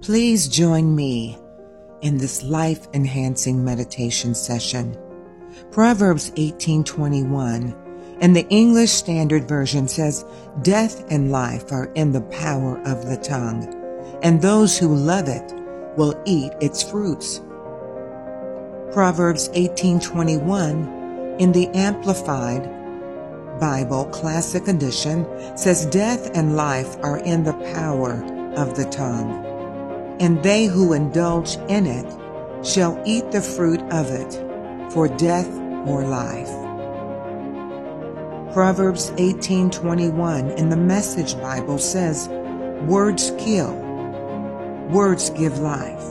Please join me in this life enhancing meditation session. Proverbs 18:21 and the English Standard Version says, Death and life are in the power of the tongue, and those who love it will eat its fruits. Proverbs 18:21 in the Amplified Bible Classic Edition says death and life are in the power of the tongue, and they who indulge in it shall eat the fruit of it, for death or life. Proverbs 18:21 in the Message Bible says, "Words kill. Words give life.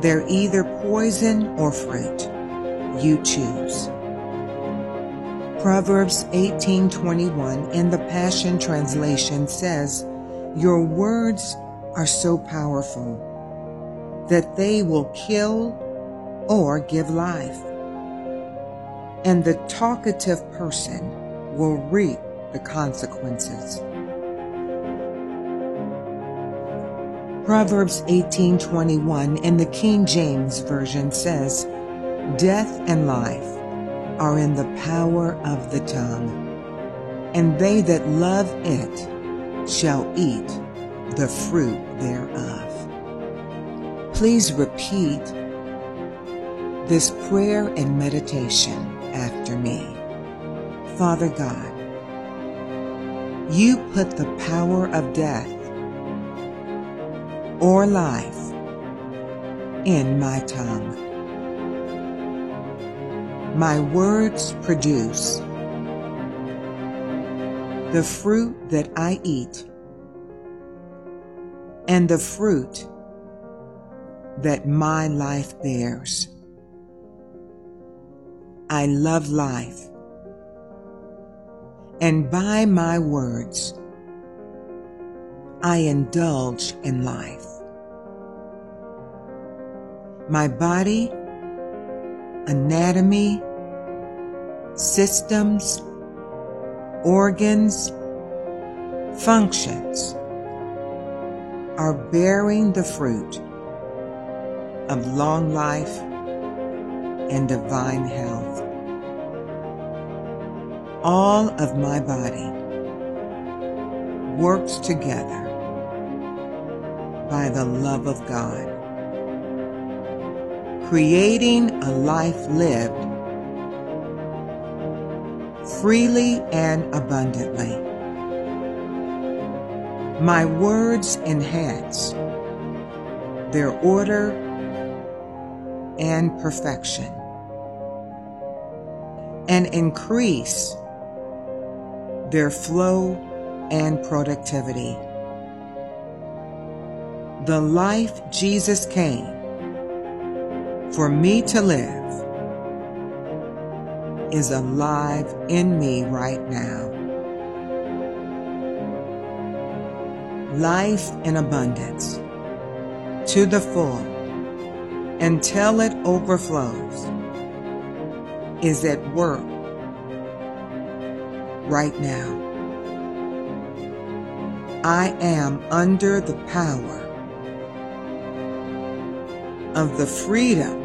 They're either poison or fruit. You choose." Proverbs 18:21 in the Passion translation says, "Your words are so powerful that they will kill or give life." And the talkative person will reap the consequences. Proverbs 18:21 in the King James version says, "Death and life are in the power of the tongue, and they that love it shall eat the fruit thereof." Please repeat this prayer and meditation after me. Father God, you put the power of death or life in my tongue. My words produce the fruit that I eat and the fruit that my life bears. I love life and by my words, I indulge in life. My body, anatomy, systems, organs, functions are bearing the fruit of long life and divine health all of my body works together by the love of God, creating a life lived freely and abundantly. My words enhance their order and perfection and increase their flow and productivity. The life Jesus came for me to live is alive in me right now. Life in abundance to the full until it overflows is at work right now. I am under the power of the freedom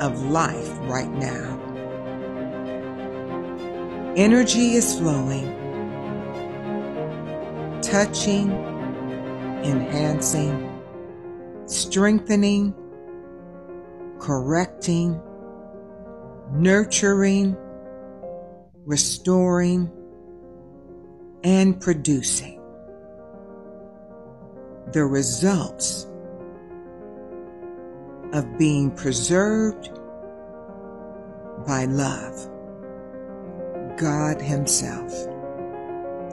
of life right now. Energy is flowing, touching, enhancing, strengthening, correcting, nurturing, restoring, and producing. The results of being preserved by love, God Himself,